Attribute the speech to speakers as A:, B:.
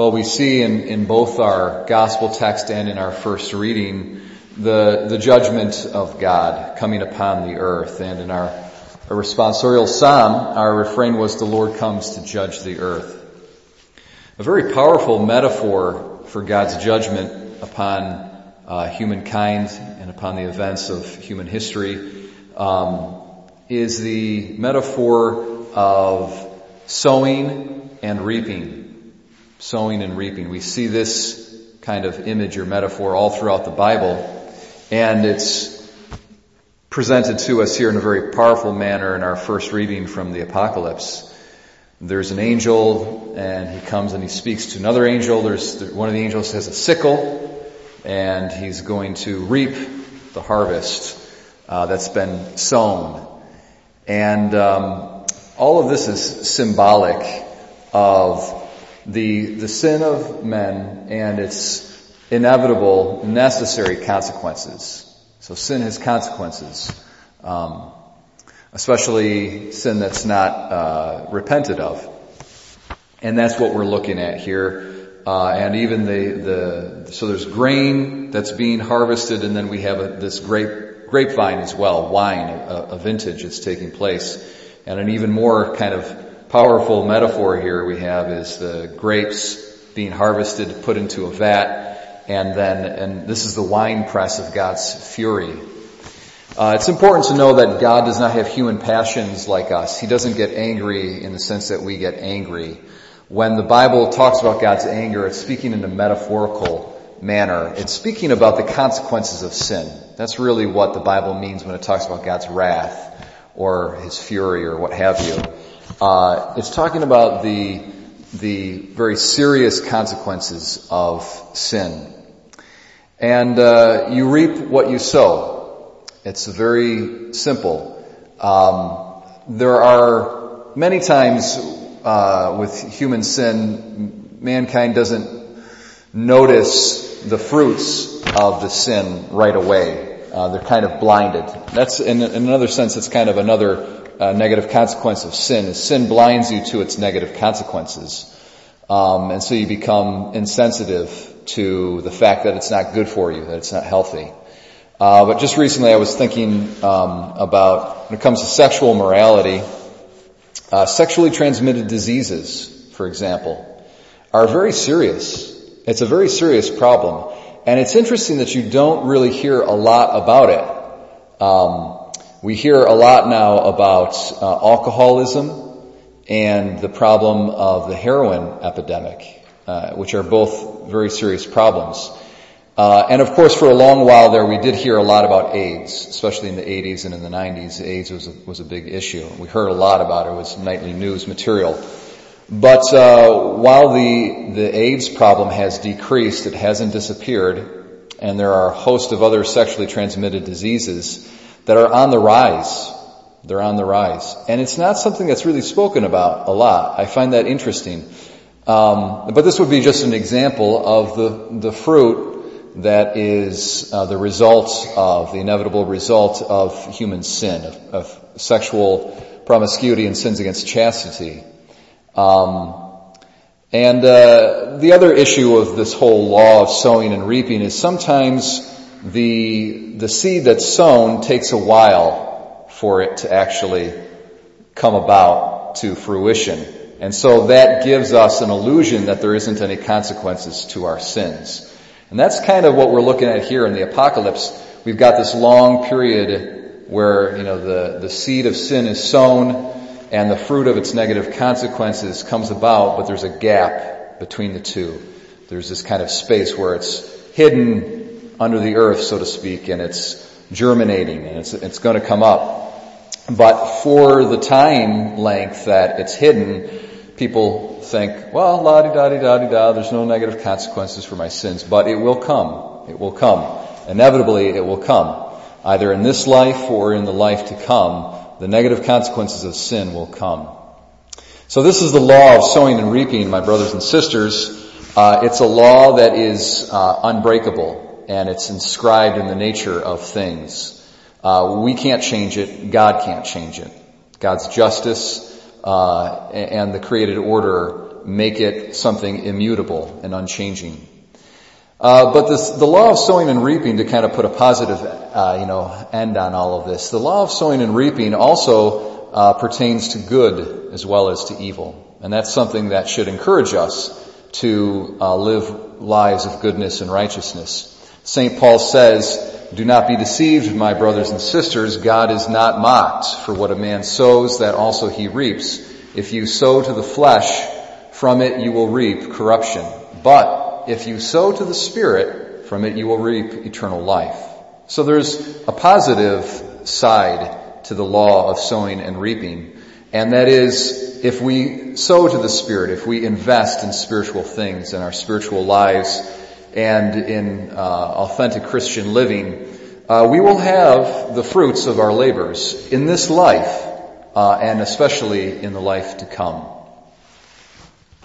A: Well, we see in, in both our gospel text and in our first reading the, the judgment of God coming upon the earth. And in our, our responsorial psalm, our refrain was, the Lord comes to judge the earth. A very powerful metaphor for God's judgment upon uh, humankind and upon the events of human history um, is the metaphor of sowing and reaping sowing and reaping. We see this kind of image or metaphor all throughout the Bible, and it's presented to us here in a very powerful manner in our first reading from the Apocalypse. There's an angel, and he comes and he speaks to another angel. There's one of the angels has a sickle, and he's going to reap the harvest uh, that's been sown. And um, all of this is symbolic of the, the sin of men and its inevitable, necessary consequences. So sin has consequences, um, especially sin that's not uh, repented of, and that's what we're looking at here. Uh, and even the the so there's grain that's being harvested, and then we have a, this grape grapevine as well, wine, a, a vintage that's taking place, and an even more kind of powerful metaphor here we have is the grapes being harvested, put into a vat, and then, and this is the wine press of God's fury. Uh, it's important to know that God does not have human passions like us. He doesn't get angry in the sense that we get angry. When the Bible talks about God's anger, it's speaking in a metaphorical manner. It's speaking about the consequences of sin. That's really what the Bible means when it talks about God's wrath or His fury or what have you. Uh, it's talking about the the very serious consequences of sin, and uh, you reap what you sow. It's very simple. Um, there are many times uh, with human sin, mankind doesn't notice the fruits of the sin right away. Uh, they're kind of blinded. That's in, in another sense. It's kind of another uh, negative consequence of sin is sin blinds you to its negative consequences. Um, and so you become insensitive to the fact that it's not good for you, that it's not healthy. Uh, but just recently I was thinking um, about when it comes to sexual morality, uh, sexually transmitted diseases, for example, are very serious. It's a very serious problem. And it's interesting that you don't really hear a lot about it. Um, we hear a lot now about uh, alcoholism and the problem of the heroin epidemic, uh, which are both very serious problems. Uh, and of course, for a long while there, we did hear a lot about AIDS, especially in the 80s and in the 90s. AIDS was a, was a big issue. We heard a lot about it. It was nightly news material. But uh, while the the AIDS problem has decreased, it hasn't disappeared, and there are a host of other sexually transmitted diseases that are on the rise. They're on the rise. And it's not something that's really spoken about a lot. I find that interesting. Um, but this would be just an example of the, the fruit that is uh, the result of, the inevitable result of human sin, of, of sexual promiscuity and sins against chastity. Um, and uh, the other issue of this whole law of sowing and reaping is sometimes the, the seed that's sown takes a while for it to actually come about to fruition. And so that gives us an illusion that there isn't any consequences to our sins. And that's kind of what we're looking at here in the apocalypse. We've got this long period where, you know, the, the seed of sin is sown and the fruit of its negative consequences comes about, but there's a gap between the two. There's this kind of space where it's hidden under the earth, so to speak, and it's germinating and it's, it's going to come up. But for the time length that it's hidden, people think, well, la di da di da di da, there's no negative consequences for my sins, but it will come. It will come. Inevitably, it will come. Either in this life or in the life to come, the negative consequences of sin will come. So this is the law of sowing and reaping, my brothers and sisters. Uh, it's a law that is uh, unbreakable and it's inscribed in the nature of things. Uh, we can't change it. God can't change it. God's justice uh, and the created order make it something immutable and unchanging. Uh, but this, the law of sowing and reaping, to kind of put a positive, uh, you know, end on all of this, the law of sowing and reaping also uh, pertains to good as well as to evil, and that's something that should encourage us to uh, live lives of goodness and righteousness. St. Paul says, "Do not be deceived, my brothers and sisters. God is not mocked. For what a man sows, that also he reaps. If you sow to the flesh, from it you will reap corruption. But if you sow to the Spirit, from it you will reap eternal life. So there's a positive side to the law of sowing and reaping, and that is if we sow to the Spirit, if we invest in spiritual things in our spiritual lives and in uh, authentic Christian living, uh, we will have the fruits of our labors in this life uh, and especially in the life to come.